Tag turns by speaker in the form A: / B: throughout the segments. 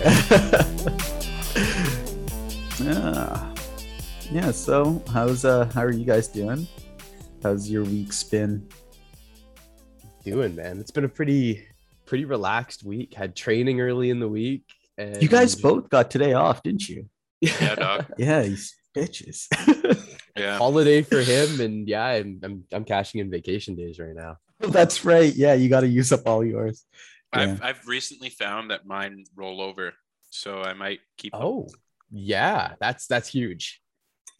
A: yeah. Yeah. So, how's uh, how are you guys doing? How's your week's been?
B: Doing, man. It's been a pretty, pretty relaxed week. Had training early in the week. And
A: You guys both got today off, didn't you?
C: Yeah, dog.
A: Yeah, you bitches.
C: Yeah.
B: holiday for him, and yeah, I'm, I'm I'm cashing in vacation days right now.
A: That's right. Yeah, you got to use up all yours. Yeah.
C: I've I've recently found that mine roll over, so I might keep. them.
B: Oh, yeah, that's that's huge.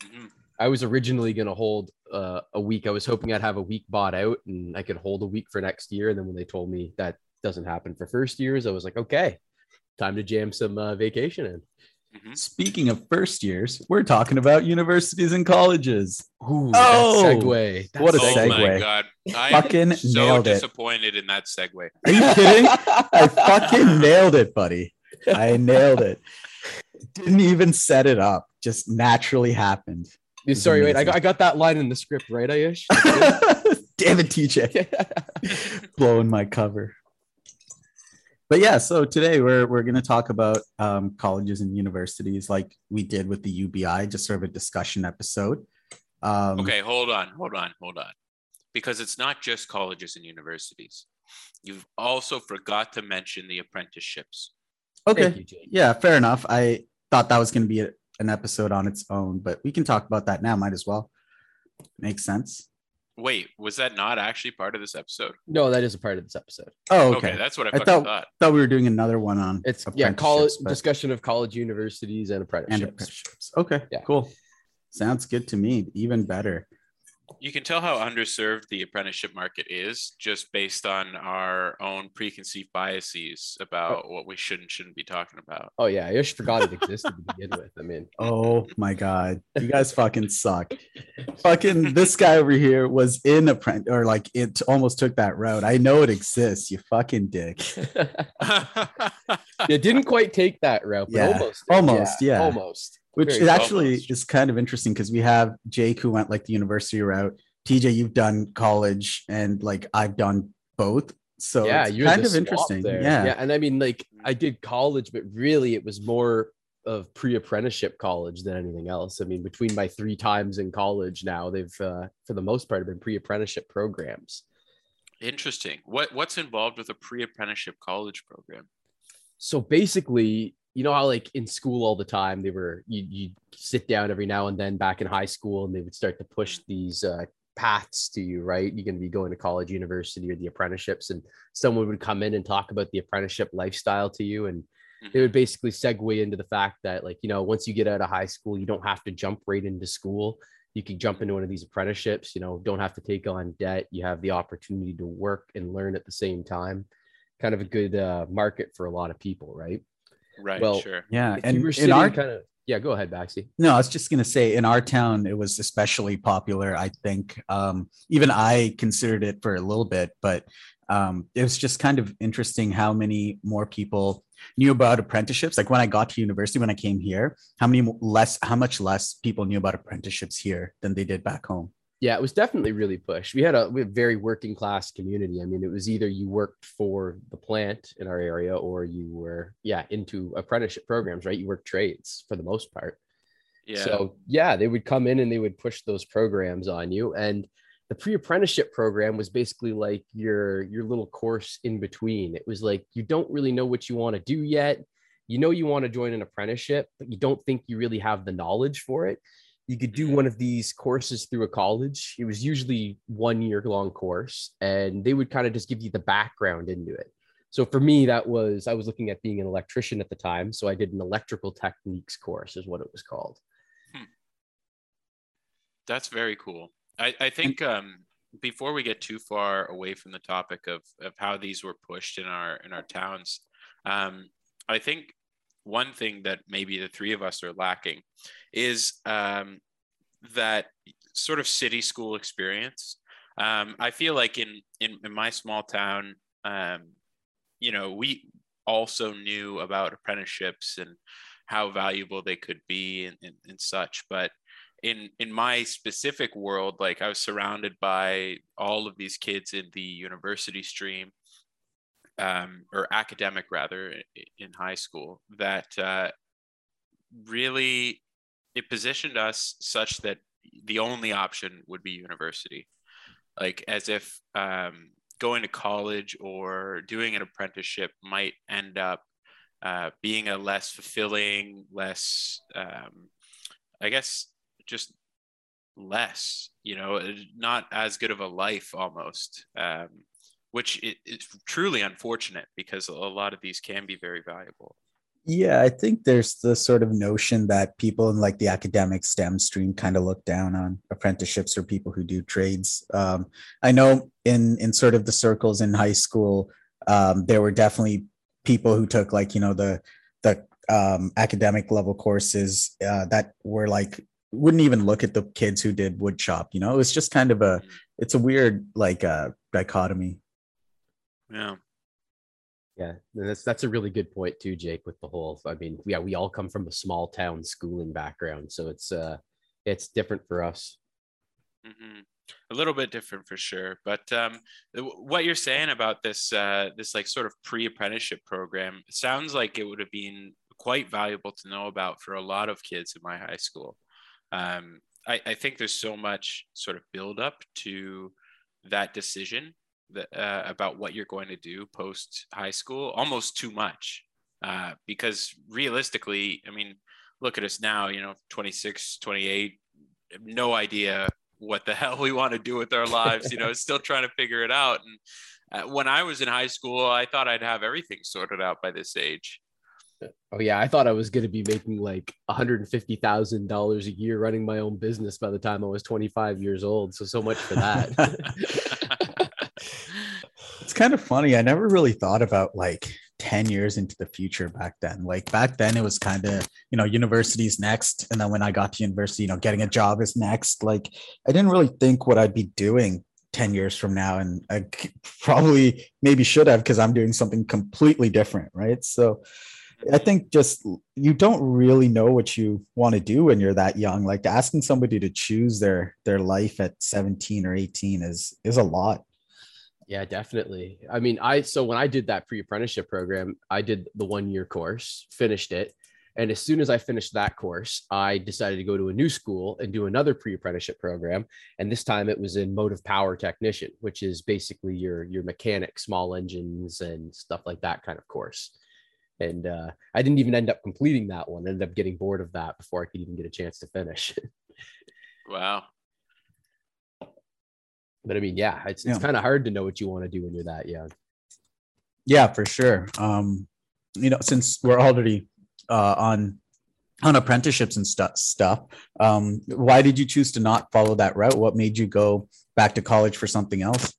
C: Mhm.
B: I was originally gonna hold uh, a week. I was hoping I'd have a week bought out, and I could hold a week for next year. And then when they told me that doesn't happen for first years, I was like, okay, time to jam some uh, vacation in.
C: Mhm.
A: Speaking of first years, we're talking about universities and colleges.
B: Ooh,
A: Oh,
B: that segue.
A: what a
C: oh
A: segue.
C: my god! I'm
A: Fucking
C: so
A: nailed it.
C: disappointed in that segue.
A: Are you kidding? I fucking nailed it, buddy. I nailed it. Didn't even set it up. Just naturally happened.
B: Yeah,
A: It's
B: Sorry, wait, I got, I got that line in the script, right, Ayush?
A: Damn it, TJ. Blowing my cover. But yeah, so today we're we're gonna talk about um, colleges and universities, like we did with the UBI, just sort of a discussion episode. Um,
C: Okay, hold on, hold on, hold on, because it's not just colleges and universities. You've also forgot to mention the apprenticeships.
A: Okay.
B: You,
A: Yeah, fair enough. I thought that was gonna be a, an episode on its own, but we can talk about that now. Might as well. Makes sense.
C: Wait, was that not actually part of this episode?
B: No, that is a part of this episode.
A: Oh,
C: Okay,
A: okay.
C: that's what I,
A: I thought-
C: thought.
A: thought we were doing another one on
B: It's yeah, college
A: apprenticeships, but-
B: discussion of college universities and
A: and
B: apprenticeships.
A: apprenticeships. Okay,
B: Yeah.
A: cool. Sounds good to me. Even better.
C: You can tell how underserved the apprenticeship market is just based on our own preconceived biases about oh. what we should and shouldn't be talking about.
B: Oh yeah, I just forgot it existed to begin with. I mean,
A: Oh my god, you guys fucking suck. fucking this guy over here was in apprentice or like it almost took that route. I know it exists. You fucking dick.
B: it didn't quite take that route, but
A: Yeah,
B: almost, did.
A: almost, yeah.
B: almost.
A: Which
B: Very
A: is actually
C: almost.
A: is kind of interesting because we have Jake who went like the university route. TJ, you've done college, and like I've done both. So
B: yeah,
A: it's
B: you're
A: kind of interesting.
B: there.
A: Yeah.
B: yeah, and I mean, like I did college, but really it was more of pre-apprenticeship college than anything else. I mean, between my three times in college now, they've uh, for the most part have been pre-apprenticeship programs.
C: Interesting. What what's involved with a pre-apprenticeship college program?
B: so basically you know how like in school all the time they were you you sit down every now and then back in high school and they would start to push these uh, paths to you right? You're going to be going to college university or the apprenticeships and someone would come in and talk about the apprenticeship lifestyle to you and they would basically segue into the fact that like you know once you get out of high school you don't have to jump right into school. You can jump into one of these apprenticeships you know don't have to take on debt. You have the opportunity to work and learn at the same time. Kind of a good uh, market for a lot of people right
C: Right,
B: Well,
C: sure.
A: Yeah.
B: if
A: And
B: you were
A: in our
B: kind of yeah go ahead baxi
A: No, I was just gonna say in our town it was especially popular. I think um, even I considered it for a little bit, but um, it was just kind of interesting how many more people knew about apprenticeships. Like when I got to university, when I came here, how many less, how much less people knew about apprenticeships here than they did back home.
B: Yeah it was definitely really pushed we had a we had a very working class community i mean it was either you worked for the plant in our area or you were yeah into apprenticeship programs right you worked trades for the most part
C: Yeah.
B: So yeah, they would come in and they would push those programs on you. And the pre-apprenticeship program was basically like your your little course in between. It was like you don't really know what you want to do yet. You know you want to join an apprenticeship, but you don't think you really have the knowledge for it. You could do one of these courses through a college. It was usually one year long course, and they would kind of just give you the background into it. So for me, that was I was looking at being an electrician at the time. So I did an electrical techniques course, is what it was called.
C: That's very cool. I, I think um, before we get too far away from the topic of, of how these were pushed in our in our towns, um, I think one thing that maybe the three of us are lacking is um, that sort of city school experience. Um, I feel like in, in in my small town, um, you know, we also knew about apprenticeships and how valuable they could be and, and, and such, but in in my specific world like i was surrounded by all of these kids in the university stream um, or academic rather in high school that uh, really it positioned us such that the only option would be university. Like as if um, going to college or doing an apprenticeship might end up uh, being a less fulfilling less um, i guess just less you know not as good of a life almost um, which is truly unfortunate because a lot of these can be very valuable
A: yeah, I think there's the sort of notion that people in like the academic STEM stream kind of look down on apprenticeships or people who do trades. Um, I know in in sort of the circles in high school, um, there were definitely people who took like you know the the um, academic level courses uh, that were like wouldn't even look at the kids who did wood shop. You know, it was just kind of a mm-hmm. it's a weird like uh, dichotomy.
C: Yeah.
B: Yeah, that's that's a really good point too, Jake. With the whole, I mean, yeah, we all come from a small town schooling background, so it's uh, it's different for us.
C: Mm-hmm. A little bit different for sure, but um, what you're saying about this uh, this like sort of pre apprenticeship program sounds like it would have been quite valuable to know about for a lot of kids in my high school. Um, I, I think there's so much sort of build up to that decision uh, about what you're going to do post high school almost too much uh, because realistically i mean look at us now you know 26 28 no idea what the hell we want to do with our lives you know still trying to figure it out and uh, when i was in high school i thought i'd have everything sorted out by this age
B: Oh yeah, I thought I was going to be making like $150,000 a year running my own business by the time I was 25 years old. So so much for that.
A: it's kind of funny. I never really thought about like 10 years into the future back then. Like back then it was kind of, you know, university's next. And then when I got to university, you know, getting a job is next. Like I didn't really think what I'd be doing 10 years from now. And I probably maybe should have because I'm doing something completely different. Right. So I think just you don't really know what you want to do when you're that young. Like asking somebody to choose their their life at 17 or 18 is is a lot.
B: Yeah, definitely. I mean, I so when I did that pre-apprenticeship program, I did the one-year course, finished it, and as soon as I finished that course, I decided to go to a new school and do another pre-apprenticeship program. And this time it was in motive power technician, which is basically your your mechanic, small engines and stuff like that kind of course. And uh, I didn't even end up completing that one. I ended up getting bored of that before I could even get a chance to finish.
C: wow
B: but I mean, yeah, it's, it's kind of hard to know what you want to do when you're that young.
A: Yeah, for sure. Um, you know, since we're already uh, on on apprenticeships and stuff stuff um, why did you choose to not follow that route what made you go back to college for something else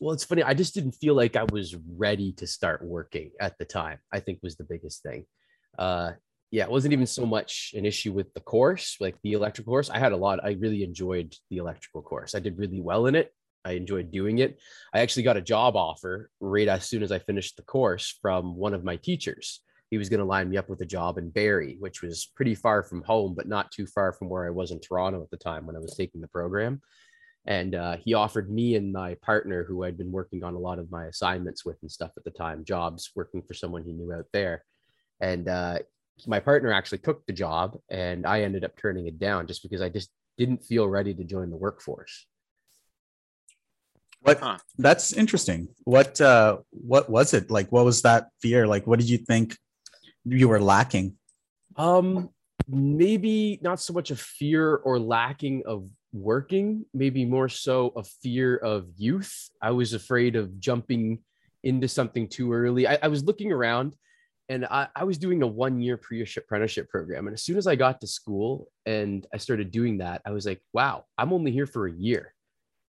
B: well it's funny i just didn't feel like i was ready to start working at the time i think was the biggest thing uh, yeah, it wasn't even so much an issue with the course, like the electrical course. I had a lot. I really enjoyed the electrical course. I did really well in it. I enjoyed doing it. I actually got a job offer right as soon as I finished the course from one of my teachers. He was going to line me up with a job in Barrie, which was pretty far from home, but not too far from where I was in Toronto at the time when I was taking the program. And uh, he offered me and my partner, who I'd been working on a lot of my assignments with and stuff at the time, jobs working for someone he knew out there. And uh, my partner actually took the job and I ended up turning it down just because I just didn't feel ready to join the workforce.
A: What huh. that's interesting. What uh what was it? Like what was that fear? Like what did you think you were lacking?
B: Um maybe not so much a fear or lacking of working, maybe more so a fear of youth. I was afraid of jumping into something too early. I, I was looking around and I, I was doing a one year pre apprenticeship program. And as soon as I got to school and I started doing that, I was like, wow, I'm only here for a year.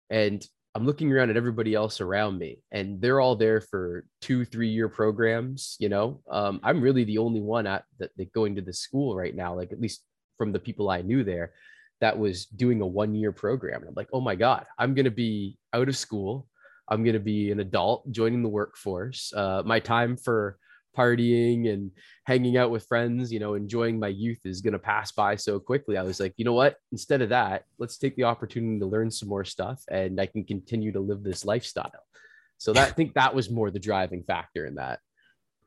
B: And I'm looking around at everybody else around me, and they're all there for two, three year programs. You know, um, I'm really the only one at that, going to the school right now, like at least from the people I knew there, that was doing a one year program. And I'm like, oh my God, I'm going to be out of school. I'm going to be an adult joining the workforce. Uh, my time for partying and hanging out with friends, you know, enjoying my youth is going to pass by so quickly. I was like, you know what? Instead of that, let's take the opportunity to learn some more stuff and I can continue to live this lifestyle. So that I think that was more the driving factor in that.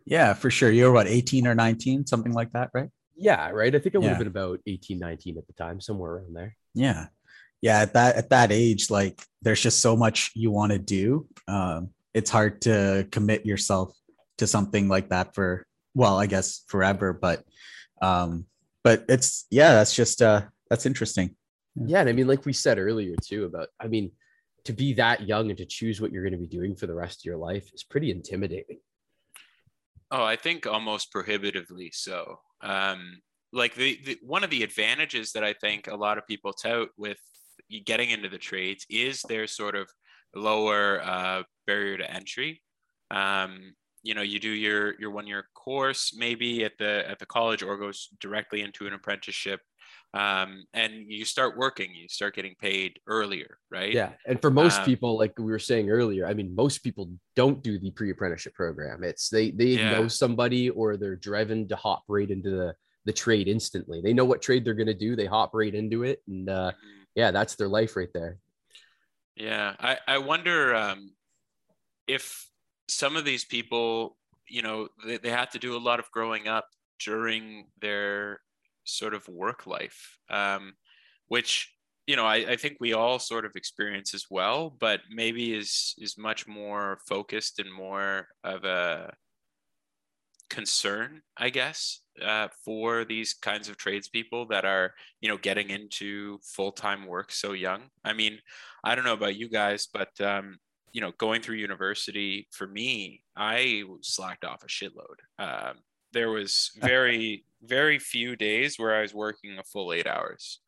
A: Yeah, for sure. You were what, 18 or 19, something like that, right?
B: Yeah, right. I think I would
A: Yeah.
B: have been about 18, 19 at the time, somewhere around there.
A: Yeah. Yeah. At that at that age, like there's just so much you want to do. Um, it's hard to commit yourself to something like that for well, I guess forever, but um, but it's yeah, that's just uh that's interesting.
B: Yeah, and I mean, like we said earlier too, about I mean, to be that young and to choose what you're going to be doing for the rest of your life is pretty intimidating.
C: Oh, I think almost prohibitively so. Um, like the, the one of the advantages that I think a lot of people tout with getting into the trades is their sort of lower uh, barrier to entry. Um, you know, you do your your one year course maybe at the at the college or goes directly into an apprenticeship, um, and you start working. You start getting paid earlier, right?
B: Yeah, and for most
C: Um,
B: people, like we were saying earlier, I mean, most people don't do the pre-apprenticeship program. It's they they
C: Yeah.
B: know somebody or they're driven to hop right into the the trade instantly. They know what trade they're going to do. They hop right into it, and uh,
C: Mhm.
B: yeah, that's their life right there.
C: Yeah, I, I wonder um, if some of these people, you know, they, they have to do a lot of growing up during their sort of work life, um, which you know I, I think we all sort of experience as well, but maybe is is much more focused and more of a concern, I guess, uh, for these kinds of tradespeople that are you know getting into full time work so young. I mean, I don't know about you guys, but um, you know, going through university for me, I slacked off a shitload. Um, there was very, very few days where I was working a full eight hours.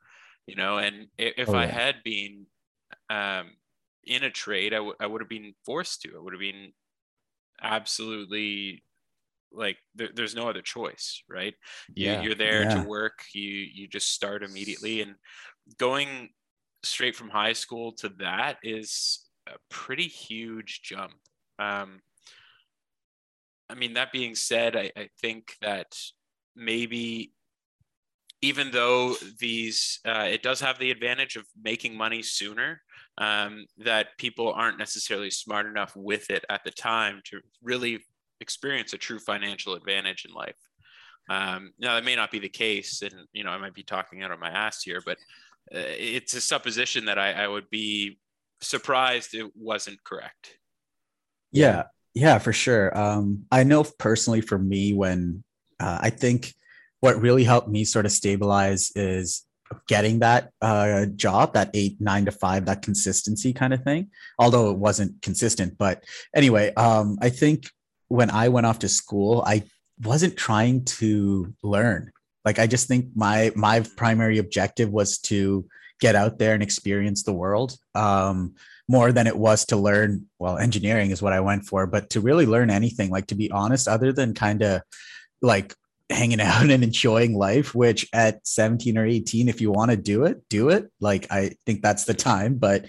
C: You know, and if
A: Oh,
C: I had been um, in a trade, I, w- I would have been forced to. I would have been absolutely like there, there's no other choice, right? You,
B: Yeah.
C: you're there
A: Yeah.
C: to work. You you just start immediately, and going straight from high school to that is a pretty huge jump. Um, I mean, that being said, I, I think that maybe even though these, uh, it does have the advantage of making money sooner, um, that people aren't necessarily smart enough with it at the time to really experience a true financial advantage in life. Um, now, that may not be the case, and you know, I might be talking out of my ass here, but uh, it's a supposition that I, I would be surprised it wasn't correct.
A: Yeah, yeah, for sure. Um, I know personally for me, when uh, I think what really helped me sort of stabilize is getting that uh, job, that eight, nine to five, that consistency kind of thing. Although it wasn't consistent, but anyway, um, I think when I went off to school, I wasn't trying to learn. Like I just think my my primary objective was to get out there and experience the world. Um, more than it was to learn well engineering is what i went for but to really learn anything like to be honest other than kind of like hanging out and enjoying life which at 17 or 18 if you want to do it do it like i think that's the time but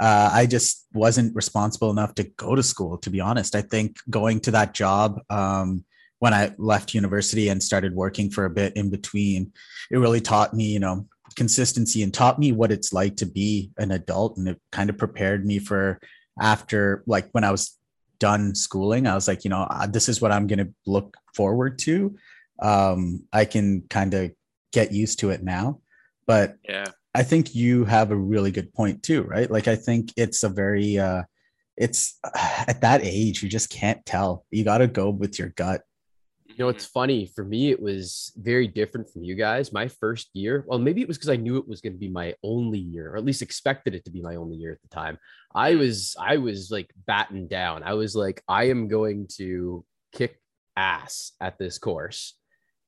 A: uh, i just wasn't responsible enough to go to school to be honest i think going to that job um, when i left university and started working for a bit in between it really taught me you know consistency and taught me what it's like to be an adult and it kind of prepared me for after like when i was done schooling i was like you know uh, this is what i'm going to look forward to. Um i can kind of get used to it now. But
C: Yeah.
A: i think you have a really good point too right? Like i think it's a very uh it's at that age you just can't tell. You got to go with your gut
B: You know, it's funny for me, it was very different from you guys. My first year, well, maybe it was because I knew it was going to be my only year, or at least expected it to be my only year at the time. I was, I was like battened down. I was like, I am going to kick ass at this course.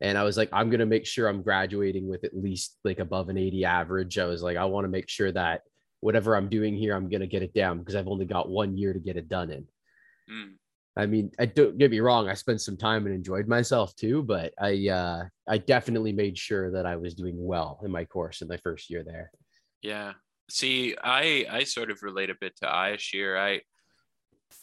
B: And I was like, I'm going to make sure I'm graduating with at least like above an 80 average. I was like, I want to make sure that whatever I'm doing here, I'm going to get it down because I've only got one year to get it done in.
C: Mm.
B: I mean, I don't get me wrong. I spent some time and enjoyed myself too, but I uh, I definitely made sure that I was doing well in my course in my first year there.
C: Yeah. See, I I sort of relate a bit to Ayashir. I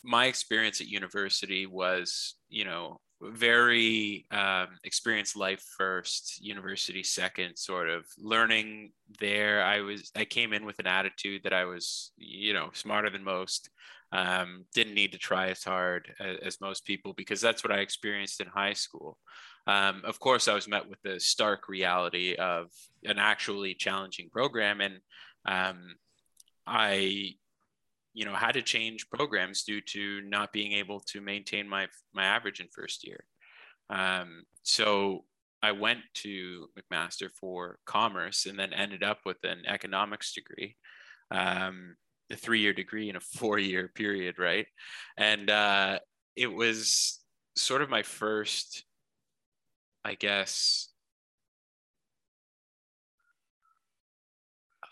C: my experience at university was, you know, very um, experienced life first, university second, sort of learning there. I was I came in with an attitude that I was you know smarter than most. Um, didn't need to try as hard as, as, most people because that's what I experienced in high school. Um, of course, I was met with the stark reality of an actually challenging program, and um, I you know had to change programs due to not being able to maintain my my average in first year um, so i went to mcmaster for commerce and then ended up with an economics degree um, a three-year degree in a four-year period right and uh, it was sort of my first i guess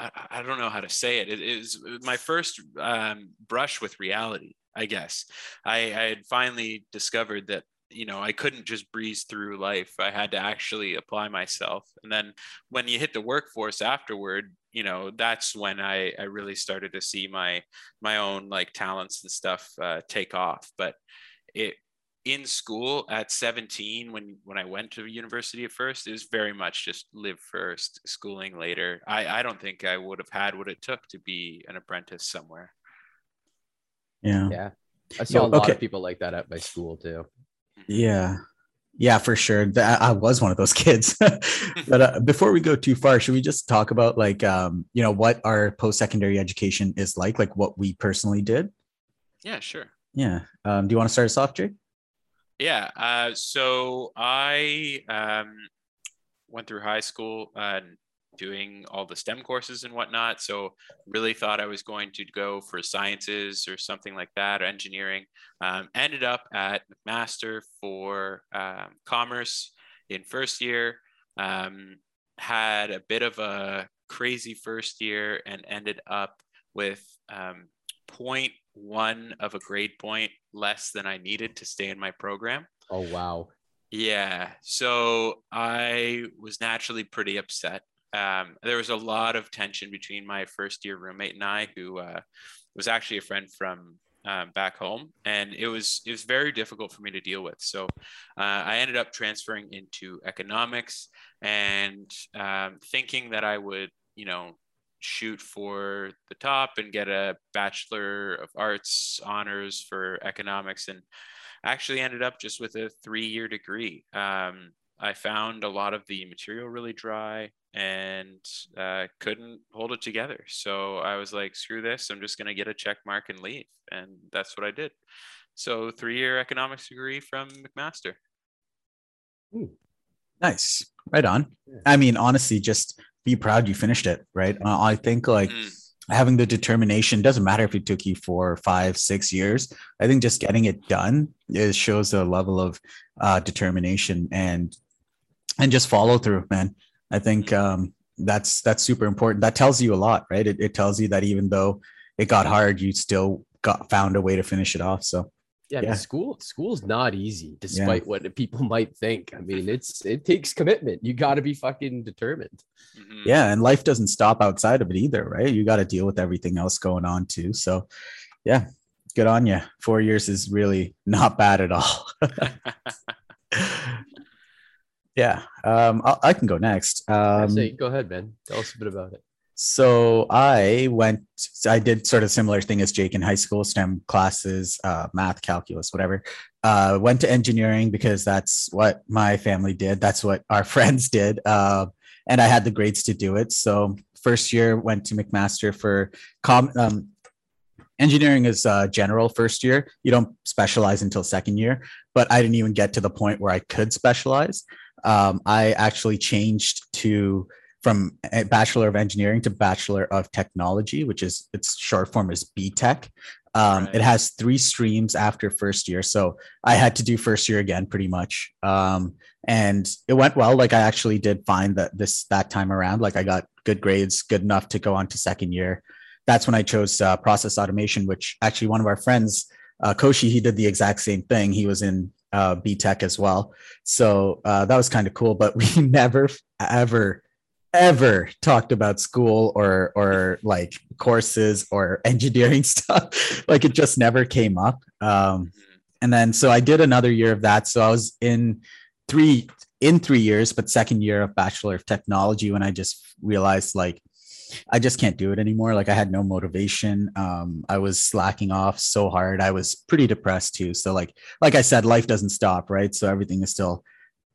C: I, I don't know how to say it. It is my first um, brush with reality, I guess. I, I had finally discovered that you know i couldn't just breeze through life. I had to actually apply myself. And then when you hit the workforce afterward you know that's when i i really started to see my my own like talents and stuff uh, take off. But it in school at 17 when when i went to university at first it was very much just live first schooling later. I i don't think i would have had what it took to be an apprentice somewhere.
A: Yeah.
B: Yeah. I saw a lot okay. of people like that at my school too
A: yeah. Yeah for sure. I was one of those kids. But uh, before we go too far should we just talk about like um you know what our post-secondary education is like like what we personally did?
C: Yeah sure.
A: Yeah. Um do you want to start us off jake
C: yeah. Uh, so I um, went through high school uh, doing all the STEM courses and whatnot. So really thought I was going to go for sciences or something like that, or engineering. Um, ended up at McMaster for um, commerce in first year. Um, had a bit of a crazy first year and ended up with um, 0.1 of a grade point less than I needed to stay in my program.
B: Oh, wow.
C: Yeah. So I was naturally pretty upset. Um, there was a lot of tension between my first year roommate and I, who uh, was actually a friend from um, back home, and it was it was very difficult for me to deal with. So uh, I ended up transferring into economics and um, thinking that I would, you know, shoot for the top and get a bachelor of arts honors for economics and actually ended up just with a three year degree um, i found a lot of the material really dry and uh, couldn't hold it together so i was like screw this i'm just going to get a check mark and leave and that's what i did so three year economics degree from mcmaster
A: Ooh. nice right on i mean honestly just be proud you finished it, right? Uh, I think like mm. having the determination doesn't matter if it took you four, five, six years. I think just getting it done is shows a level of uh, determination and and just follow through, man. I think mm. um, that's that's super important. That tells you a lot, right? It, it tells you that even though it got hard, you still got found a way to finish it off. So
B: yeah, yeah. school school's not easy despite yeah. what people might think i mean it's it takes commitment you got to be fucking determined
A: mm-hmm. yeah and life doesn't stop outside of it either right you got to deal with everything else going on too so yeah good on you four years is really not bad at all yeah um I, I, can go next um
B: say, go ahead man tell us a bit about it
A: so I went, I did sort of similar thing as Jake in high school, STEM classes, uh, math, calculus, whatever. Uh, went to engineering because that's what my family did. That's what our friends did. Uh, and I had the grades to do it. So first year went to McMaster for com. Um, engineering is uh, general first year. You don't specialize until second year, but I didn't even get to the point where I could specialize. Um, I actually changed to from a bachelor of engineering to bachelor of technology which is its short form is btech um, right. it has three streams after first year so i had to do first year again pretty much. Um, and it went well. Like i actually did find that this that time around. Like i got good grades good enough to go on to second year. That's when i chose uh, process automation which actually one of our friends uh, koshi he did the exact same thing. He was in uh, btech as well. So uh, that was kind of cool but we never ever ever talked about school or or like courses or engineering stuff. Like it just never came up. Um and then so I did another year of that. So I was in three in three years, but second year of Bachelor of Technology when I just realized like I just can't do it anymore. Like I had no motivation. Um, I was slacking off so hard. I was pretty depressed too. So like like I said, life doesn't stop, right? So everything is still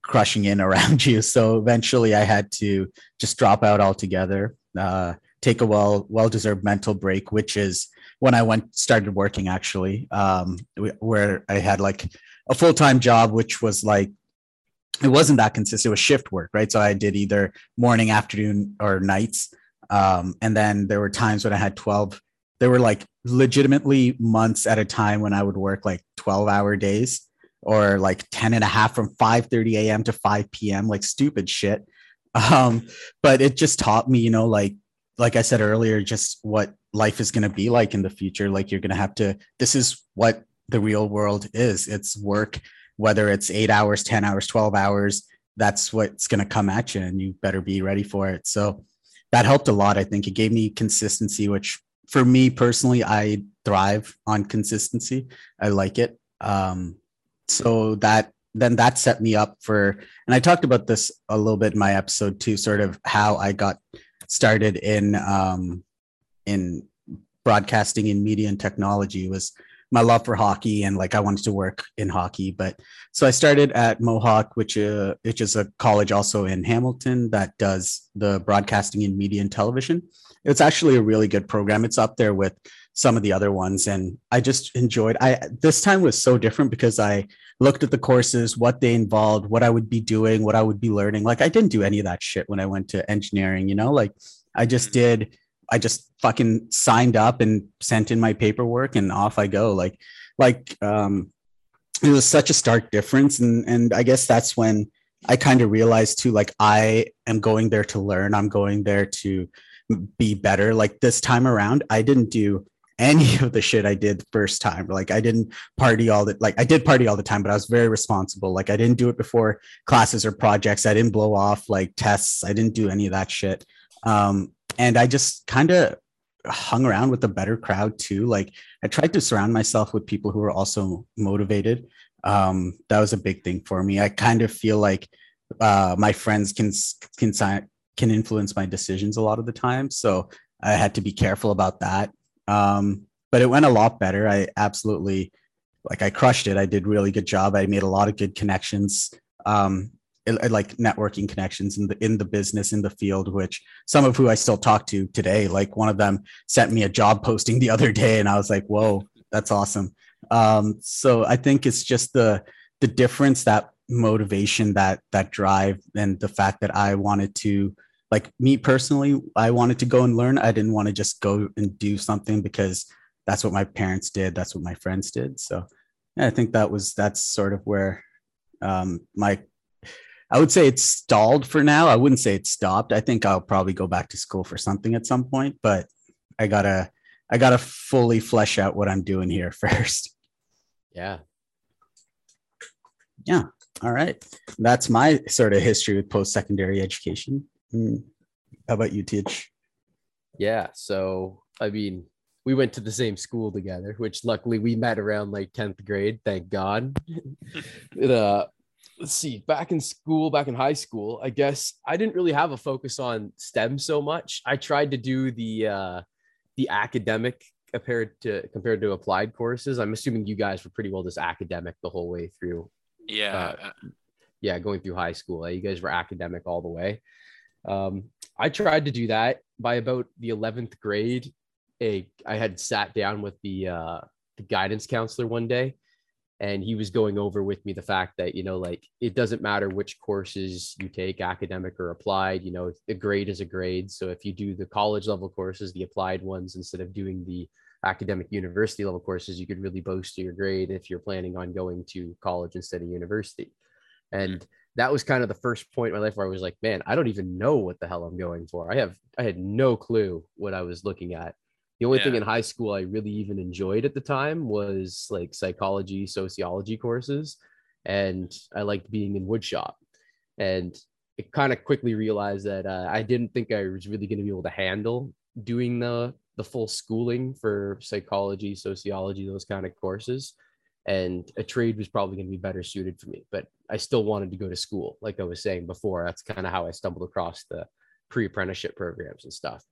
A: crushing in around you. So eventually I had to just drop out altogether, uh, take a well well deserved mental break, which is when I went started working actually, um, where I had like a full time job, which was like it wasn't that consistent. It was shift work, right? So I did either morning, afternoon, or nights. Um, and then there were times when I had 12, there were like legitimately months at a time when I would work like 12 hour days or like 10 and a half from 5 30 a.m. to 5 p.m., like stupid shit. Um, but it just taught me, you know, like, like I said earlier, just what life is going to be like in the future. Like you're going to have to, this is what the real world is. It's work, whether it's eight hours, 10 hours, 12 hours, that's what's going to come at you and you better be ready for it. So that helped a lot. I think it gave me consistency, which for me personally, I thrive on consistency. I like it. Um, so that then that set me up for and i talked about this a little bit in my episode too sort of how i got started in um in broadcasting in media and technology was my love for hockey and like i wanted to work in hockey but so i started at mohawk which uh, which is a college also in hamilton that does the broadcasting in media and television. It's actually a really good program. It's up there with some of the other ones and i just enjoyed i this time was so different because i looked at the courses what they involved what i would be doing what i would be learning. Like i didn't do any of that shit when i went to engineering you know? Like i just mm-hmm. did i just fucking signed up and sent in my paperwork and off i go like like um it was such a stark difference and and i guess that's when i kind of realized too like i am going there to learn i'm going there to be better like this time around i didn't do any of the shit I did the first time. Like I didn't party all the like I did party all the time, but I was very responsible. Like I didn't do it before classes or projects. I didn't blow off like tests. I didn't do any of that shit. Um, and I just kind of hung around with a better crowd too. Like I tried to surround myself with people who were also motivated. Um, that was a big thing for me. I kind of feel like uh, my friends can can can influence my decisions a lot of the time. So I had to be careful about that. Um, but it went a lot better. I absolutely like I crushed it. I did really good job. I made a lot of good connections. Um, like networking connections in the in the business in the field which some of who i still talk to today like one of them sent me a job posting the other day and i was like whoa that's awesome um, so i think it's just the the difference that motivation that that drive and the fact that i wanted to like me personally, I wanted to go and learn. I didn't want to just go and do something because that's what my parents did. That's what my friends did. So yeah, I think that was that's sort of where um, my I would say it's stalled for now. I wouldn't say it's stopped. I think I'll probably go back to school for something at some point, but I gotta I gotta fully flesh out what I'm doing here first.
B: Yeah.
A: Yeah. All right. That's my sort of history with post secondary education. Mm. How about you, Teach?
B: Yeah. So, I mean, we went to the same school together, which luckily we met around like 10th grade. Thank God. it, uh, let's see, back in school, back in high school, I guess I didn't really have a focus on STEM so much. I tried to do the, uh, the academic compared to compared to applied courses. I'm assuming you guys were pretty well just academic the whole way through.
C: Yeah. Uh,
B: yeah, going through high school. You guys were academic all the way. Um, I tried to do that by about the 11th grade. A, I had sat down with the, uh, the guidance counselor one day and he was going over with me the fact that you know like it doesn't matter which courses you take academic or applied you know a grade is a grade so if you do the college level courses the applied ones instead of doing the academic university level courses you could really boast your grade if you're planning on going to college instead of university hmm. and that was kind of the first point in my life where I was like, man, I don't even know what the hell I'm going for. I have I had no clue what I was looking at. The only yeah. thing in high school I really even enjoyed at the time was like psychology, sociology courses, and I liked being in woodshop. And it kind of quickly realized that uh, I didn't think I was really going to be able to handle doing the the full schooling for psychology, sociology, those kind of courses. and a trade was probably going to be better suited for me. But I still wanted to go to school, like I was saying before. That's kind of how I stumbled across the pre-apprenticeship programs and stuff.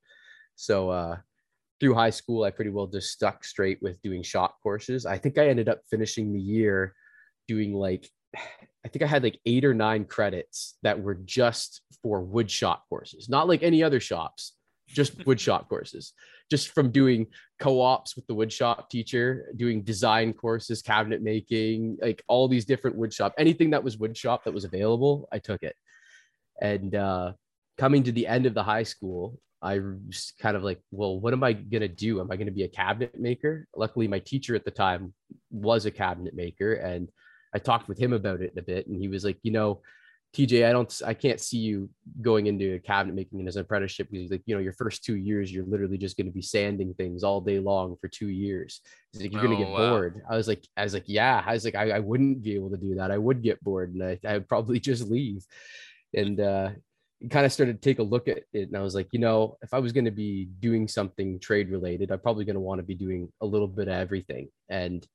B: So uh, through high school, I pretty well just stuck straight with doing shop courses. I think I ended up finishing the year doing like I think I had like eight or nine credits that were just for wood shop courses, not like any other shops, just wood shop courses. Just from doing co-ops with the wood shop teacher, doing design courses, cabinet making, like all these different wood shop, anything that was wood shop that was available, I took it. And uh, coming to the end of the high school, I was kind of like, well, what am I going to do? Am I going to be a cabinet maker? Luckily, my teacher at the time was a cabinet maker. And I talked with him about it a bit. And he was like, you know, TJ, I don't, I can't see you going into cabinet making as an apprenticeship because, like, you know, your first two years, you're literally just going to be sanding things all day long for two years. He's like, you're oh, going to get wow. bored. I was like, I was like, yeah. I was like, I, I wouldn't be able to do that. I would get bored, and I, I would probably just leave. And uh, kind of started to take a look at it and I was like, you know, if I was going to be doing something trade related, I'm probably going to want to be doing a little bit of everything. And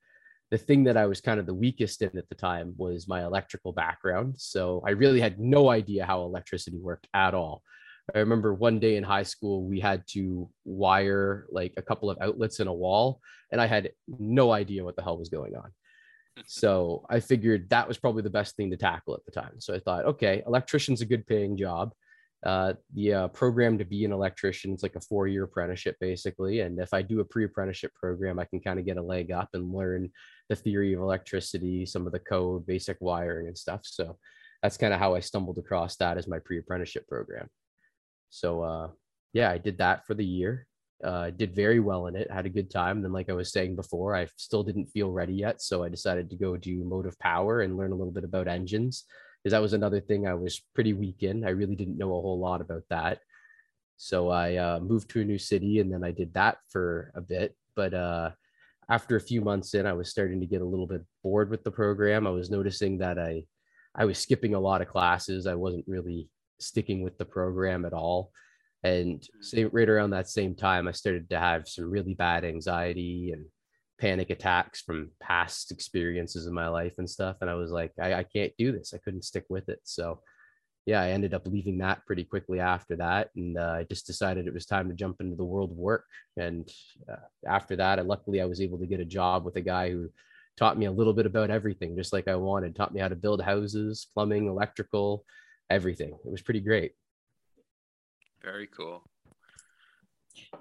B: the thing that I was kind of the weakest in at the time was my electrical background. So I really had no idea how electricity worked at all. I remember one day in high school, we had to wire like a couple of outlets in a wall, and I had no idea what the hell was going on so I figured that was probably the best thing to tackle at the time. So I thought, okay, electrician's a good paying job. Uh, the uh, program to be an electrician is like a four year apprenticeship basically. And if I do a pre apprenticeship program, I can kind of get a leg up and learn the theory of electricity, some of the code, basic wiring and stuff. So that's kind of how I stumbled across that as my pre apprenticeship program. So uh, yeah, I did that for the year uh, did very well in it, had a good time. Then, like I was saying before, I still didn't feel ready yet. So I decided to go do motive power and learn a little bit about engines because that was another thing I was pretty weak in. I really didn't know a whole lot about that. So I uh, moved to a new city and then I did that for a bit. But uh, after a few months in, I was starting to get a little bit bored with the program. I was noticing that I, I was skipping a lot of classes. I wasn't really sticking with the program at all and mm-hmm. right around that same time, I started to have some really bad anxiety and panic attacks from past experiences in my life and stuff. And I was like, I, I can't do this. I couldn't stick with it. So, yeah, I ended up leaving that pretty quickly after that. And uh, I just decided it was time to jump into the world of work. And uh, after that, I luckily I was able to get a job with a guy who taught me a little bit about everything, just like I wanted, taught me how to build houses, plumbing, electrical, everything. It was pretty great.
C: Very cool.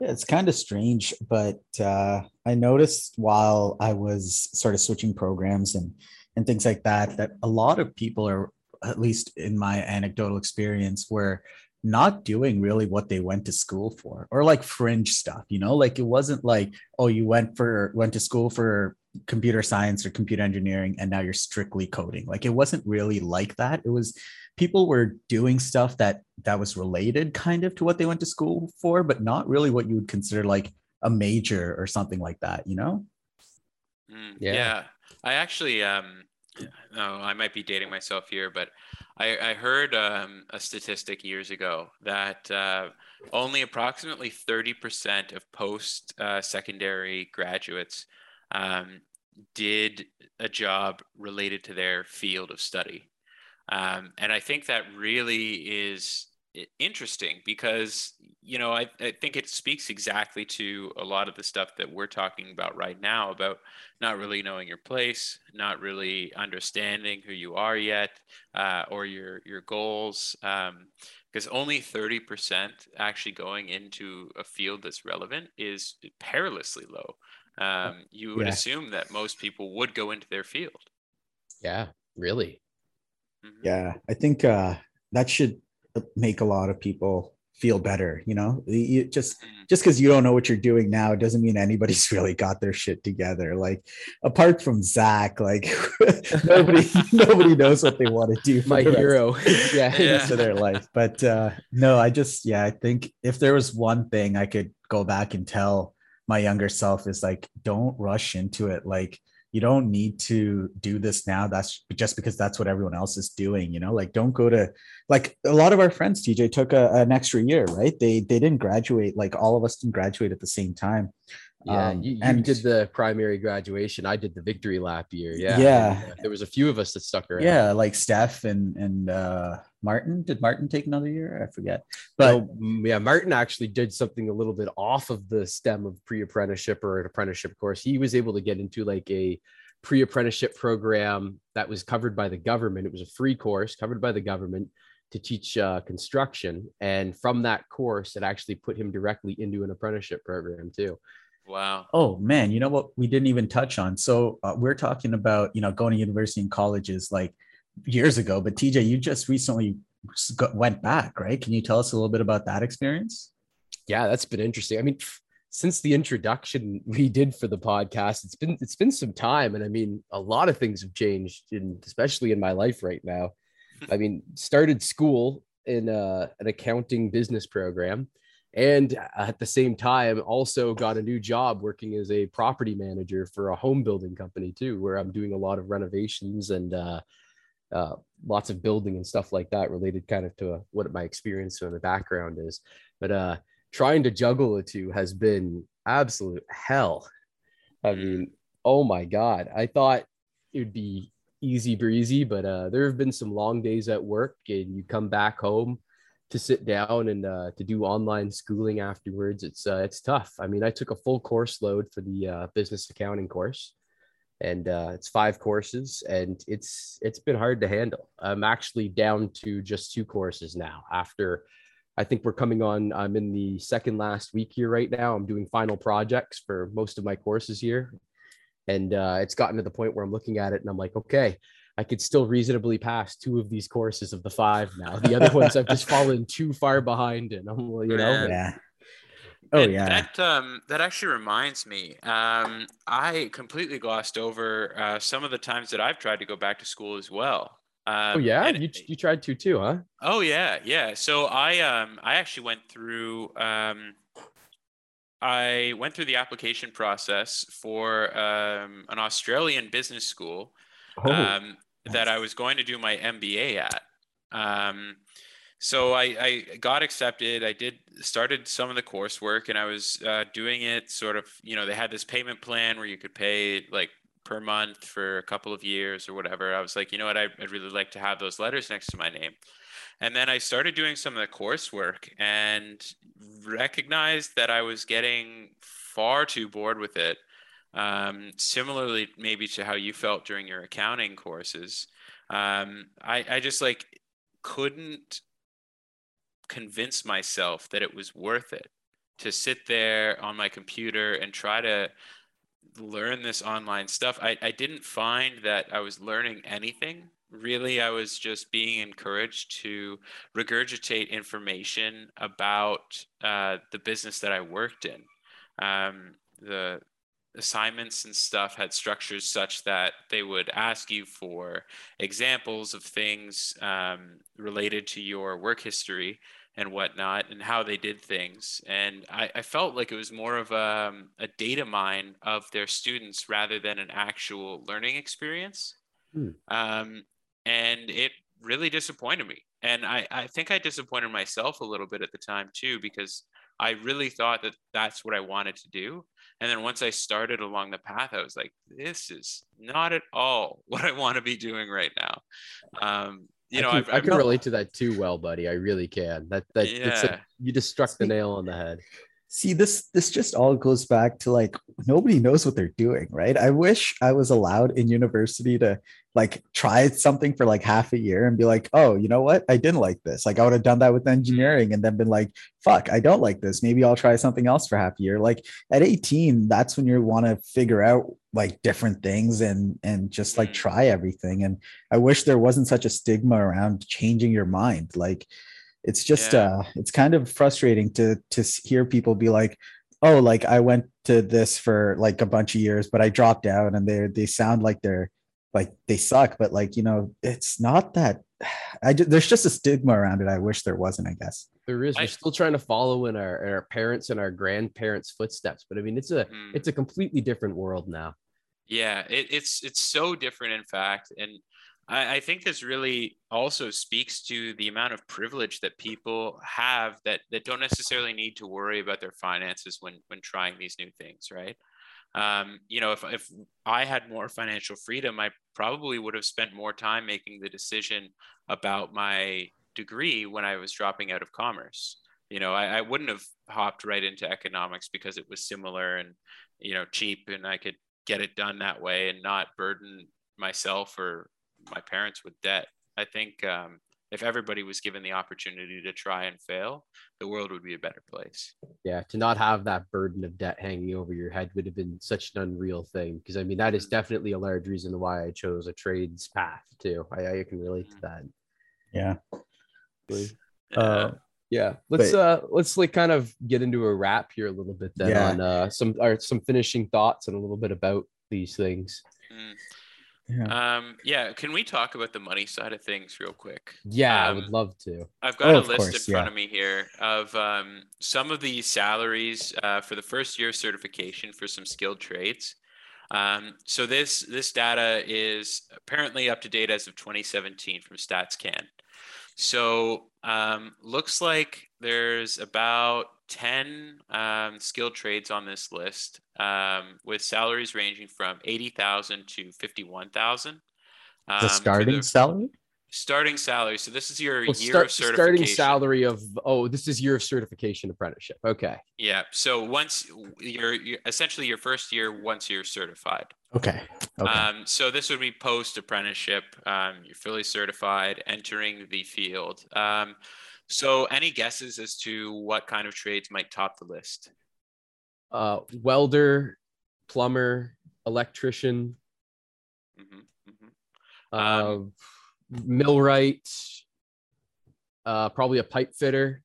A: Yeah, it's kind of strange, but uh, I noticed while I was sort of switching programs and and things like that, that a lot of people are, at least in my anecdotal experience, were not doing really what they went to school for or like fringe stuff you know like it wasn't like oh you went for went to school for computer science or computer engineering and now you're strictly coding. Like it wasn't really like that. It was people were doing stuff that that was related kind of to what they went to school for but not really what you would consider like a major or something like that you know?
C: Mm, yeah. yeah. I actually um no i might be dating myself here but i i heard um, a statistic years ago that uh, only approximately 30% of post uh, secondary graduates um, did a job related to their field of study um, and I think that really is interesting because, you know, I, I think it speaks exactly to a lot of the stuff that we're talking about right now about not really knowing your place, not really understanding who you are yet uh, or your, your goals. because um, only 30% actually going into a field that's relevant is perilously low. Um, you would yeah. assume that most people would go into their field.
B: Yeah, really.
A: Mm-hmm. Yeah, I think uh, that should make a lot of people feel better. You know, you just mm-hmm. just because you don't know what you're doing now doesn't mean anybody's really got their shit together. Like apart from Zach, like nobody nobody knows what they want to do.
B: My hero,
A: yeah, yeah. to their life. But uh, no, I just yeah, I think if there was one thing I could go back and tell my younger self is like, don't rush into it. Like you don't need to do this now that's just because that's what everyone else is doing you know like don't go to like a lot of our friends tj took a, an extra year right they they didn't graduate like all of us didn't graduate at the same time
B: Yeah,
A: Um,
B: you, you
A: and-
B: did the primary graduation. I did the victory lap year. Yeah.
A: Yeah.
B: there was a few of us that stuck around.
A: Yeah, like Steph and and uh Martin. Did Martin take another year? I forget. But
B: So, yeah, Martin actually did something a little bit off of the stem of pre-apprenticeship or an apprenticeship course. He was able to get into like a pre-apprenticeship program that was covered by the government. It was a free course covered by the government to teach uh, construction, and from that course, it actually put him directly into an apprenticeship program too.
C: Wow.
A: oh man, you know what we didn't even touch on. So uh, we're talking about you know going to university and colleges like years ago. But TJ, you just recently went back, right? Can you tell us a little bit about that experience?
B: yeah that's been interesting i mean since the introduction we did for the podcast it's been it's been some time and i mean a lot of things have changed in especially in my life right now i mean started school in uh, an accounting business program and at the same time also got a new job working as a property manager for a home building company too where i'm doing a lot of renovations and uh, uh, lots of building and stuff like that related kind of to uh, what my experience and the background is but uh trying to juggle the two has been absolute hell. I mean, oh my god, I thought it would be easy breezy, but uh, there have been some long days at work, and you come back home to sit down and uh, to do online schooling afterwards. It's uh, it's tough. I mean, I took a full course load for the uh, business accounting course, and uh, it's five courses, and it's it's been hard to handle. I'm actually down to just two courses now after I think we're coming on. I'm in the second last week here right now. I'm doing final projects for most of my courses here. And uh, it's gotten to the point where I'm looking at it and I'm like, okay, I could still reasonably pass two of these courses of the five now. The other ones I've just fallen too far behind and I'm, you know,
A: Yeah. Oh
C: And
A: yeah.
C: That um that actually reminds me. Um, I completely glossed over uh, some of the times that I've tried to go back to school as well. Um,
B: oh yeah, you, you tried to too, huh?
C: Oh yeah, yeah. So I um I actually went through um I went through the application process for um an Australian business school
B: Oh,
C: um, that. I was going to do my MBA at. Um, so I, I got accepted. I did started some of the coursework, and I was uh, doing it sort of. You know, they had this payment plan where you could pay like per month for a couple of years or whatever. I was like, you know what, I'd really like to have those letters next to my name. And then I started doing some of the coursework and recognized that I was getting far too bored with it. Um, similarly, maybe to how you felt during your accounting courses, um, I, I just like couldn't convince myself that it was worth it to sit there on my computer and try to learn this online stuff. I, I didn't find that I was learning anything. Really, I was just being encouraged to regurgitate information about uh, the business that I worked in. Um, the assignments and stuff had structures such that they would ask you for examples of things um, related to your work history and whatnot and how they did things. And I, I felt like it was more of a, a data mine of their students rather than an actual learning experience.
B: Hmm.
C: Um, and it really disappointed me. And I, I think I disappointed myself a little bit at the time too, because I really thought that that's what I wanted to do. And then once I started along the path, I was like, this is not at all what I want to be doing right now. Um, you
B: I
C: know,
B: can,
C: I've,
B: I
C: I've
B: can relate to that too well, buddy. I really can. That that that's a- you just struck the nail on the head.
A: See, this this just all goes back to like nobody knows what they're doing, right? I wish I was allowed in university to like try something for like half a year and be like, oh, you know what? I didn't like this. Like I would have done that with engineering and then been like, fuck, I don't like this. Maybe I'll try something else for half a year. Like at 18, that's when you want to figure out like different things and and just like
C: Mm.
A: try everything. And I wish there wasn't such a stigma around changing your mind. Like it's just
C: Yeah.
A: uh it's kind of frustrating to to hear people be like oh like i went to this for like a bunch of years but i dropped out and they they sound like they're like they suck but like you know it's not that i ju- there's just a stigma around it i wish there wasn't i guess
B: There is. We're
C: I-
B: still trying to follow in our, in our parents and our grandparents' footsteps, but I mean, it's a
C: Mm.
B: it's a completely different world now.
C: Yeah, it, it's it's so different, in fact. And I, I think this really also speaks to the amount of privilege that people have that that don't necessarily need to worry about their finances when when trying these new things, right? Um, you know, if if I had more financial freedom, I probably would have spent more time making the decision about my degree when I was dropping out of commerce. You know, I, I wouldn't have hopped right into economics because it was similar and you know cheap, and I could get it done that way and not burden myself or my parents with debt. I think um, if everybody was given the opportunity to try and fail, the world would be a better place.
B: Yeah, to not have that burden of debt hanging over your head would have been such an unreal thing. Because I mean, that is definitely a large reason why I chose a trades path too. I, I can relate to that.
A: Yeah.
B: Uh, yeah. Let's but, uh let's like kind of get into a wrap here a little bit then yeah. on uh some or some finishing thoughts and a little bit about these things.
C: Yeah. Um, yeah. Can we talk about the money side of things real quick?
B: Yeah, um, I would um, love to.
C: I've got oh, a list course, in front yeah. of me here of um, some of the salaries uh, for the first year certification for some skilled trades. Um, so this this data is apparently up to date as of 2017 from StatsCan. So um, looks like there's about 10 um, skilled trades on this list um, with salaries ranging from 80,000 to 51,000.
A: Um, the starting the salary?
C: Starting salary. So this is your well, year start, of certification. Starting
B: salary of oh, this is year of certification apprenticeship. Okay.
C: Yeah. So once you're, you're essentially your first year once you're certified.
A: Okay. okay.
C: Um, so this would be post apprenticeship. Um, you're fully certified, entering the field. Um, so, any guesses as to what kind of trades might top the list?
B: Uh, welder, plumber, electrician, mm-hmm, mm-hmm. Um, uh, millwright, uh, probably a pipe fitter.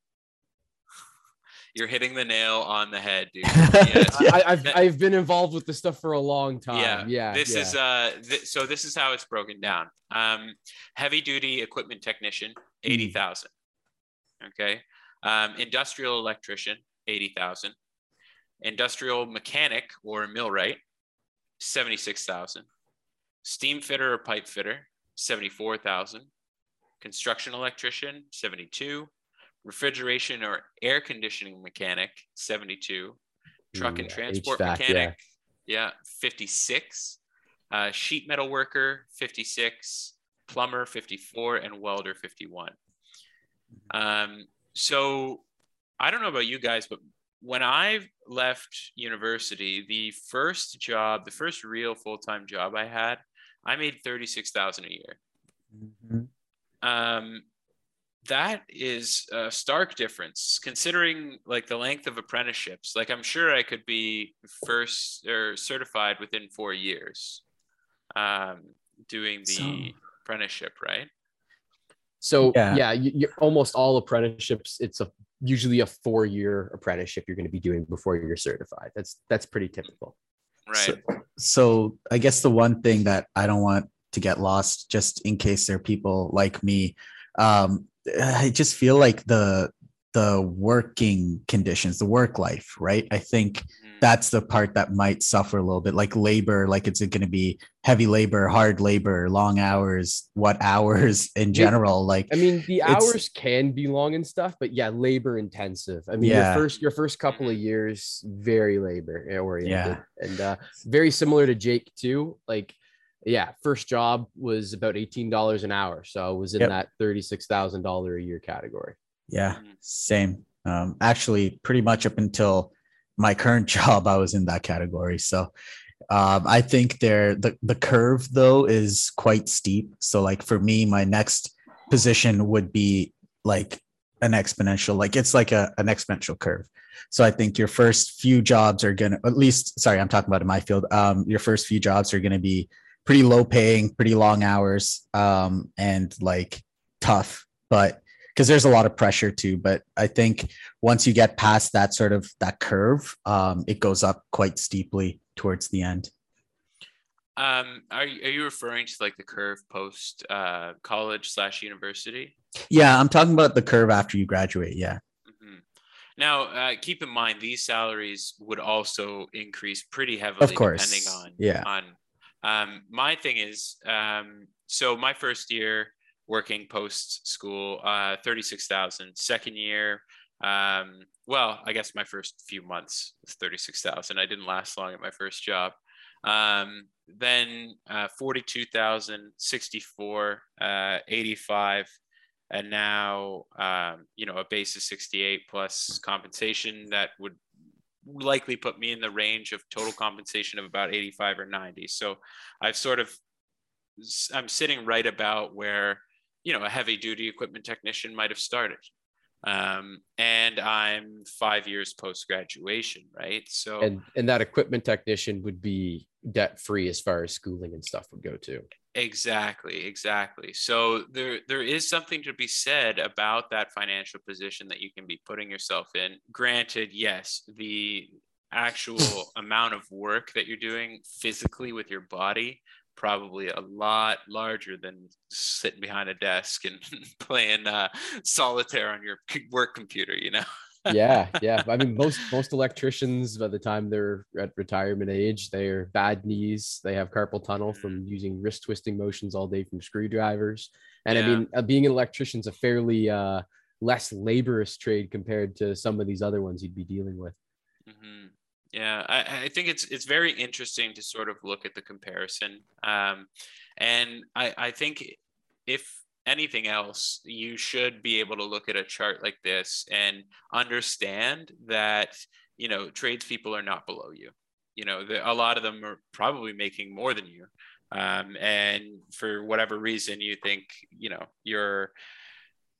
C: You're hitting the nail on the head, dude.
B: Yes. I, have I've been involved with this stuff for a long time. Yeah, yeah.
C: This
B: yeah.
C: is uh, th- so this is how it's broken down. Um, heavy duty equipment technician, eighty thousand. Okay. Um, industrial electrician, 80,000. Industrial mechanic or millwright, 76,000. Steam fitter or pipe fitter, 74,000. Construction electrician, 72. Refrigeration or air conditioning mechanic, 72. Truck and transport HVAC, mechanic, yeah, yeah 56. Uh, sheet metal worker, 56. Plumber, 54. And welder, 51. Um, so I don't know about you guys, but when I left university, the first job, the first real full time job I had, I made thirty six thousand a year. Mm-hmm. Um, that is a stark difference considering like the length of apprenticeships. Like I'm sure I could be first or certified within four years, um, doing the so, apprenticeship, right?
B: So yeah, yeah you, you, almost all apprenticeships, it's a usually a four year apprenticeship you're going to be doing before you're certified. That's that's pretty typical.
C: Right.
A: So, so I guess the one thing that I don't want to get lost, just in case there are people like me, um, I just feel like the the working conditions, the work life, right? I think that's the part that might suffer a little bit like labor like it's going to be heavy labor hard labor long hours what hours in general like
B: i mean the hours can be long and stuff but yeah labor intensive. I mean yeah. your first your first couple of years very labor oriented. Yeah. and uh, very similar to jake too like yeah first job was about $18 an hour so i was in yep. that $36000 a year category.
A: Yeah same. Um, actually pretty much up until my current job, I was in that category. So um, I think there the, the curve though is quite steep. So like for me, my next position would be like an exponential, like it's like a, an exponential curve. So I think your first few jobs are gonna at least sorry, I'm talking about in my field. Um, your first few jobs are gonna be pretty low paying, pretty long hours, um, and like tough. But because there's a lot of pressure too. But I think once you get past that sort of that curve, um, it goes up quite steeply towards the end.
C: Um, are you, are you referring to like the curve post uh, college slash university?
A: Yeah, I'm talking about the curve after you graduate. Yeah. Mm-hmm.
C: Now, uh, keep in mind these salaries would also increase pretty heavily,
A: of course.
C: depending on
A: yeah
C: on. Um, my thing is, um, so my first year working post school, uh, 36,000. Second year, um, well, I guess my first few months was 36,000. I didn't last long at my first job. Um, then uh, 42,000, 64, uh, 85, and now, um, you know, a base of 68 plus compensation that would likely put me in the range of total compensation of about 85 or 90. So I've sort of, I'm sitting right about where, you know, a heavy duty equipment technician might have started. Um, and I'm five years post graduation, right? So,
B: and and that equipment technician would be debt free as far as schooling and stuff would go too.
C: Exactly, exactly. So there there is something to be said about that financial position that you can be putting yourself in. Granted, yes, the actual amount of work that you're doing physically with your body probably a lot larger than sitting behind a desk and playing uh, solitaire on your work computer you know
B: yeah yeah i mean most most electricians by the time they're at retirement age they're bad knees they have carpal tunnel from mm-hmm. using wrist twisting motions all day from screwdrivers and yeah. i mean uh, being an electrician is a fairly uh, less laborious trade compared to some of these other ones you'd be dealing with
C: mm-hmm. Yeah, I, I, think it's it's very interesting to sort of look at the comparison, um, and I, I think if anything else, you should be able to look at a chart like this and understand that you know tradespeople are not below you. You know, the, a lot of them are probably making more than you, um, and for whatever reason, you think you know your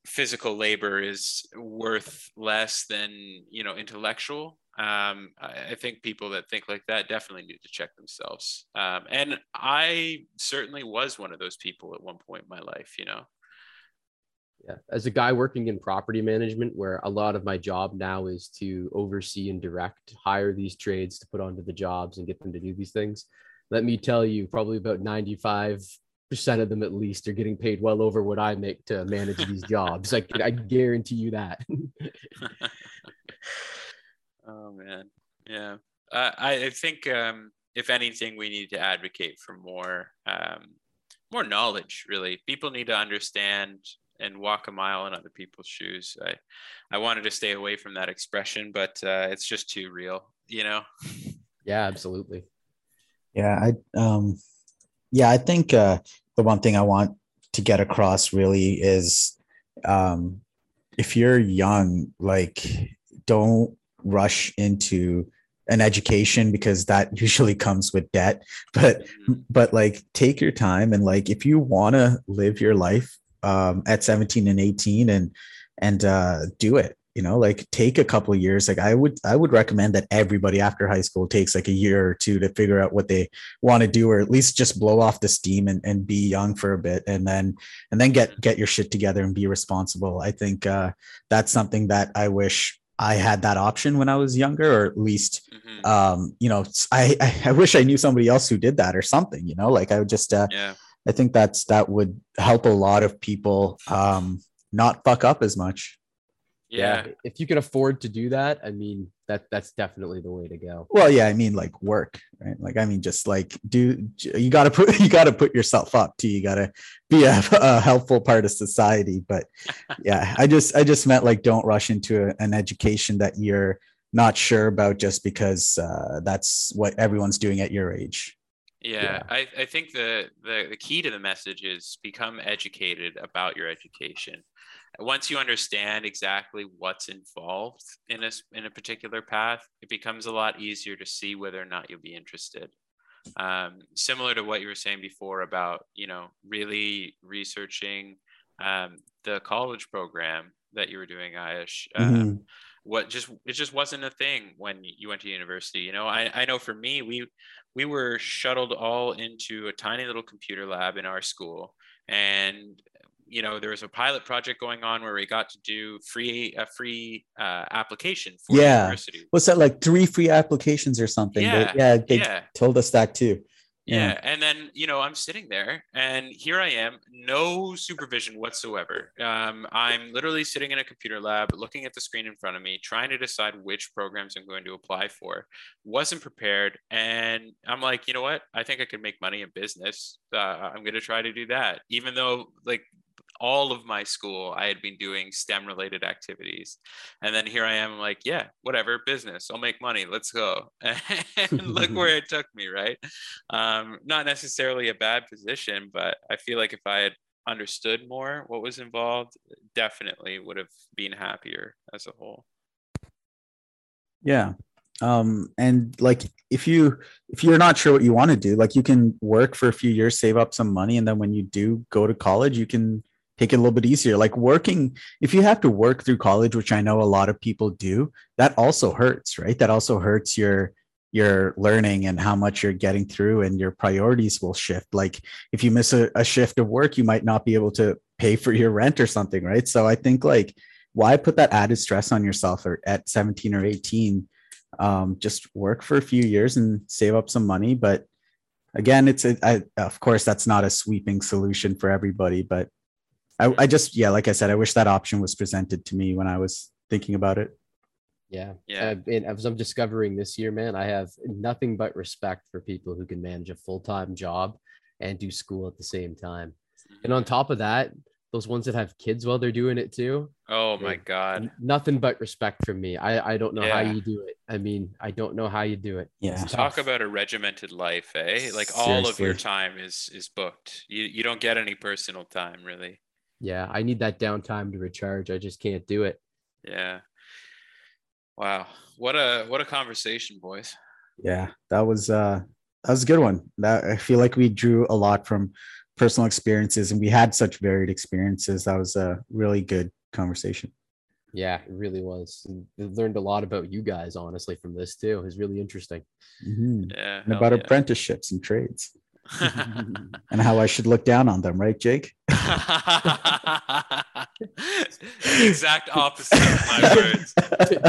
C: physical labor is worth less than you know intellectual um, I, I, think people that think like that definitely need to check themselves. Um, and I certainly was one of those people at one point in my life, you know.
B: Yeah. As a guy working in property management, where a lot of my job now is to oversee and direct, hire these trades to put onto the jobs and get them to do these things. Let me tell you, probably about 95 percent of them at least are getting paid well over what I make to manage these jobs. I, I guarantee you that.
C: Oh man, yeah. Uh, I, I think um, if anything, we need to advocate for more um, more knowledge. Really, people need to understand and walk a mile in other people's shoes. I I wanted to stay away from that expression, but uh, it's just too real, you know.
B: Yeah, absolutely.
A: Yeah, I um, yeah, I think uh, the one thing I want to get across really is um, if you're young, like don't rush into an education because that usually comes with debt. But mm-hmm. but like take your time and like if you want to live your life um, at 17 and 18 and and uh, do it you know like take a couple years. Like i would i would recommend that everybody after high school takes like a year or two to figure out what they want to do or at least just blow off the steam and, and be young for a bit and then and then get get your shit together and be responsible. I think uh, that's something that i wish I had that option when I was younger, or at least, mm-hmm. um, you know, I, I, I wish I knew somebody else who did that or something. You know, like I would just, uh, yeah. I think that's that would help a lot of people um, not fuck up as much
B: yeah. yeah. if you can afford to do that i mean that that's definitely the way to go.
A: Well yeah i mean like work right? Like i mean just like do you got to put you got to put yourself up too. You got to be a, a, helpful part of society. But yeah i just i just meant like don't rush into a, an education that you're not sure about just because uh, that's what everyone's doing at your age.
C: Yeah, yeah, I, I think the, the the key to the message is become educated about your education once you understand exactly what's involved in a, in a particular path, it becomes a lot easier to see whether or not you'll be interested. Um, similar to what you were saying before about, you know, really researching um, the college program that you were doing, Ayush. Um, mm-hmm. What just it just wasn't a thing when you went to university. You know, I, I know for me, we we were shuttled all into a tiny little computer lab in our school, and you know there was a pilot project going on where we got to do free a free uh, application for
A: yeah. university. What's that like three free applications or something?
C: Yeah,
A: yeah, they yeah. told us that too.
C: Yeah. And then, you know, I'm sitting there and here I am, no supervision whatsoever. Um, I'm literally sitting in a computer lab, looking at the screen in front of me, trying to decide which programs I'm going to apply for. Wasn't prepared. And I'm like, you know what? I think I could make money in business. Uh, I'm going to try to do that. Even though, like, all of my school, I had been doing STEM related activities. And then here I am, like, yeah, whatever, business, I'll make money, let's go. and look where it took me, right? Um, not necessarily a bad position, but I feel like if I had understood more what was involved, definitely would have been happier as a whole.
A: Yeah. Um, and like if you if you're not sure what you want to do, like you can work for a few years, save up some money, and then when you do go to college, you can take it a little bit easier. Like working, if you have to work through college, which I know a lot of people do, that also hurts, right? That also hurts your your learning and how much you're getting through and your priorities will shift like if you miss a, a shift of work you might not be able to pay for your rent or something right so i think like why put that added stress on yourself or at 17 or 18 um, just work for a few years and save up some money but again it's a, I, of course that's not a sweeping solution for everybody but I, I just yeah like i said i wish that option was presented to me when i was thinking about it
B: Yeah.
C: Yeah.
B: Uh, and as I'm discovering this year, man, I have nothing but respect for people who can manage a full time job and do school at the same time. And on top of that, those ones that have kids while they're doing it too,
C: Oh my
B: Like,
C: God.
B: nothing but respect from me. I, I don't know how you do it. I mean, I don't know how you do it.
A: yeah
B: It's
C: Talk
B: tough.
C: about a regimented life, eh? Like all of your time is is booked. You you don't get any personal time really.
B: Yeah, I need that downtime to recharge. I just can't do it.
C: Yeah. Wow. What a what a conversation, boys.
A: yeah that was uh that was a good one that i feel like we drew a lot from personal experiences and we had such varied experiences that was a really good conversation
B: Yeah, it really was. And I learned a lot about you guys, honestly, from this too. It was really interesting.
A: Mhm.
C: Yeah.
A: and about
C: yeah.
A: apprenticeships and trades and how i should look down on them right jake
C: the exact opposite of my words.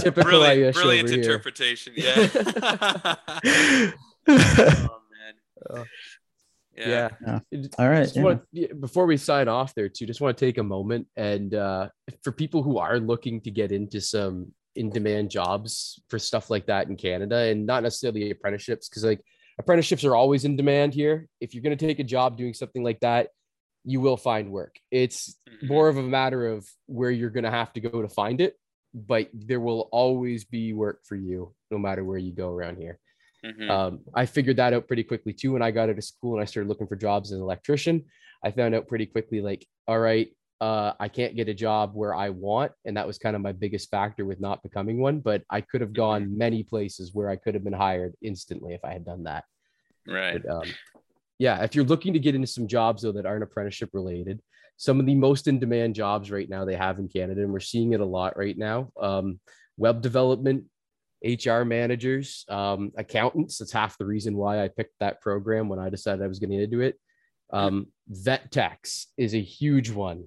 B: Typical
C: Brilliant,
B: Ayush
C: brilliant
B: over here.
C: interpretation. Yeah. oh man.
B: Uh,
C: Yeah.
B: Yeah.
A: all right yeah.
B: wanna- before we sign off there too, just want to take a moment and uh, for people who are looking to get into some in-demand jobs for stuff like that in Canada and not necessarily apprenticeships, because like apprenticeships are always in demand here. If you're going to take a job doing something like that, you will find work. It's
C: Mhm.
B: more of a matter of where you're going to have to go to find it, but there will always be work for you no matter where you go around here.
C: Mhm.
B: Um, I figured that out pretty quickly too. When I got out of school and I started looking for jobs as an electrician, I found out pretty quickly, like, all right, uh, I can't get a job where I want. And that was kind of my biggest factor with not becoming one. But I could have gone many places where I could have been hired instantly if I had done that.
C: right.
B: But, um, yeah, if you're looking to get into some jobs though that aren't apprenticeship related, some of the most in demand jobs right now they have in Canada, and we're seeing it a lot right now. Um, web development, HR managers, um, accountants. That's half the reason why I picked that program when I decided I was going to do it. Um, vet techs is a huge one.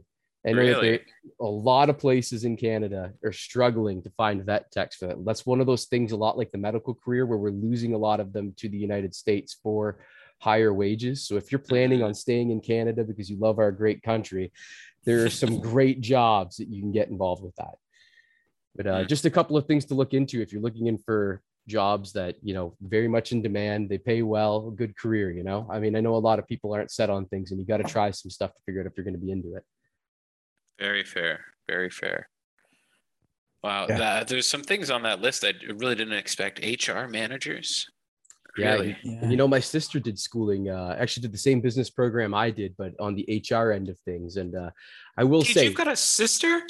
B: I know that
C: Really?
B: there, a lot of places in Canada are struggling to find vet techs for that. That's one of those things, a lot like the medical career, where we're losing a lot of them to the United States for higher wages. So if you're planning on staying in Canada because you love our great country, there are some great jobs that you can get involved with that. But uh,
C: Mm.
B: just a couple of things to look into if you're looking in for jobs that you know very much in demand, they pay well, good career. You know, I mean, I know a lot of people aren't set on things, and you got to try some stuff to figure out if you're going to be into it.
C: Very fair. Very fair. Wow.
A: Yeah.
C: That, there's some things on that list I really didn't expect. HR managers.
B: Yeah,
C: Really?
A: Yeah.
B: And you know, my sister did schooling, uh, actually did the same business program I did, but on the HR end of things. And uh, I will
C: Dude,
B: say,
C: you've got a sister?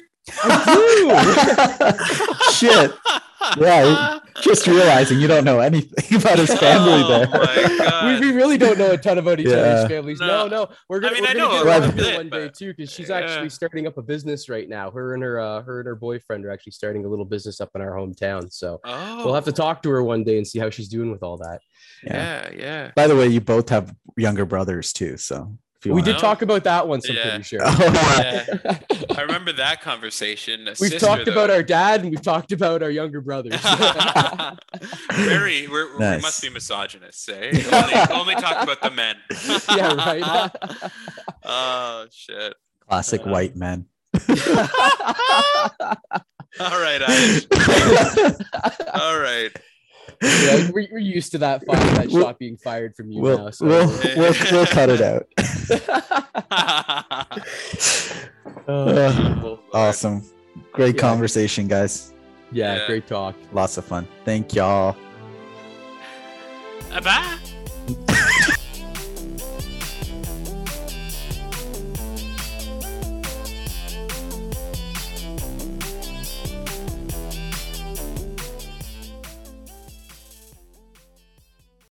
C: I do.
A: Shit. Yeah, just realizing you don't know anything about his family
C: Oh
A: there.
C: my
B: we,
C: God.
B: we really don't know a ton about each
A: Yeah.
B: other's families. No,
C: No.
B: no, we're gonna, I
C: mean,
B: we're
C: I
B: gonna
C: know
B: get
A: a
B: her on
A: little
B: here
C: bit,
B: one day too, because she's
C: Yeah.
B: actually starting up a business right now. Her and her, uh, her and her boyfriend are actually starting a little business up in our hometown. So
C: Oh,
B: we'll have to talk to her one day and see how she's doing with all that.
A: Yeah.
C: Yeah, yeah.
A: By the way, you both have younger brothers too, so if you
B: we did
C: No.
B: talk about that once. I'm
C: Yeah.
B: pretty sure.
C: Yeah. I remember that conversation. A
B: we've
C: sister,
B: talked about our dad and we've talked about our younger brothers.
C: Very, we're, we must be misogynists, eh? only, only talk about the men.
B: yeah, right.
C: oh shit!
A: Classic
C: Uh,
A: white men.
C: All right, Ayush. All right.
B: Yeah, we're, we're used to that fire, that
A: We'll-
B: shot being fired from you
A: we'll,
B: now. So.
A: we'll, we'll, we'll cut it out.
C: Oh, beautiful.
A: awesome. Great
B: Yeah.
A: conversation, guys.
B: yeah,
C: Yeah.
B: great talk.
A: Lots of fun. Thank y'all.
C: Bye.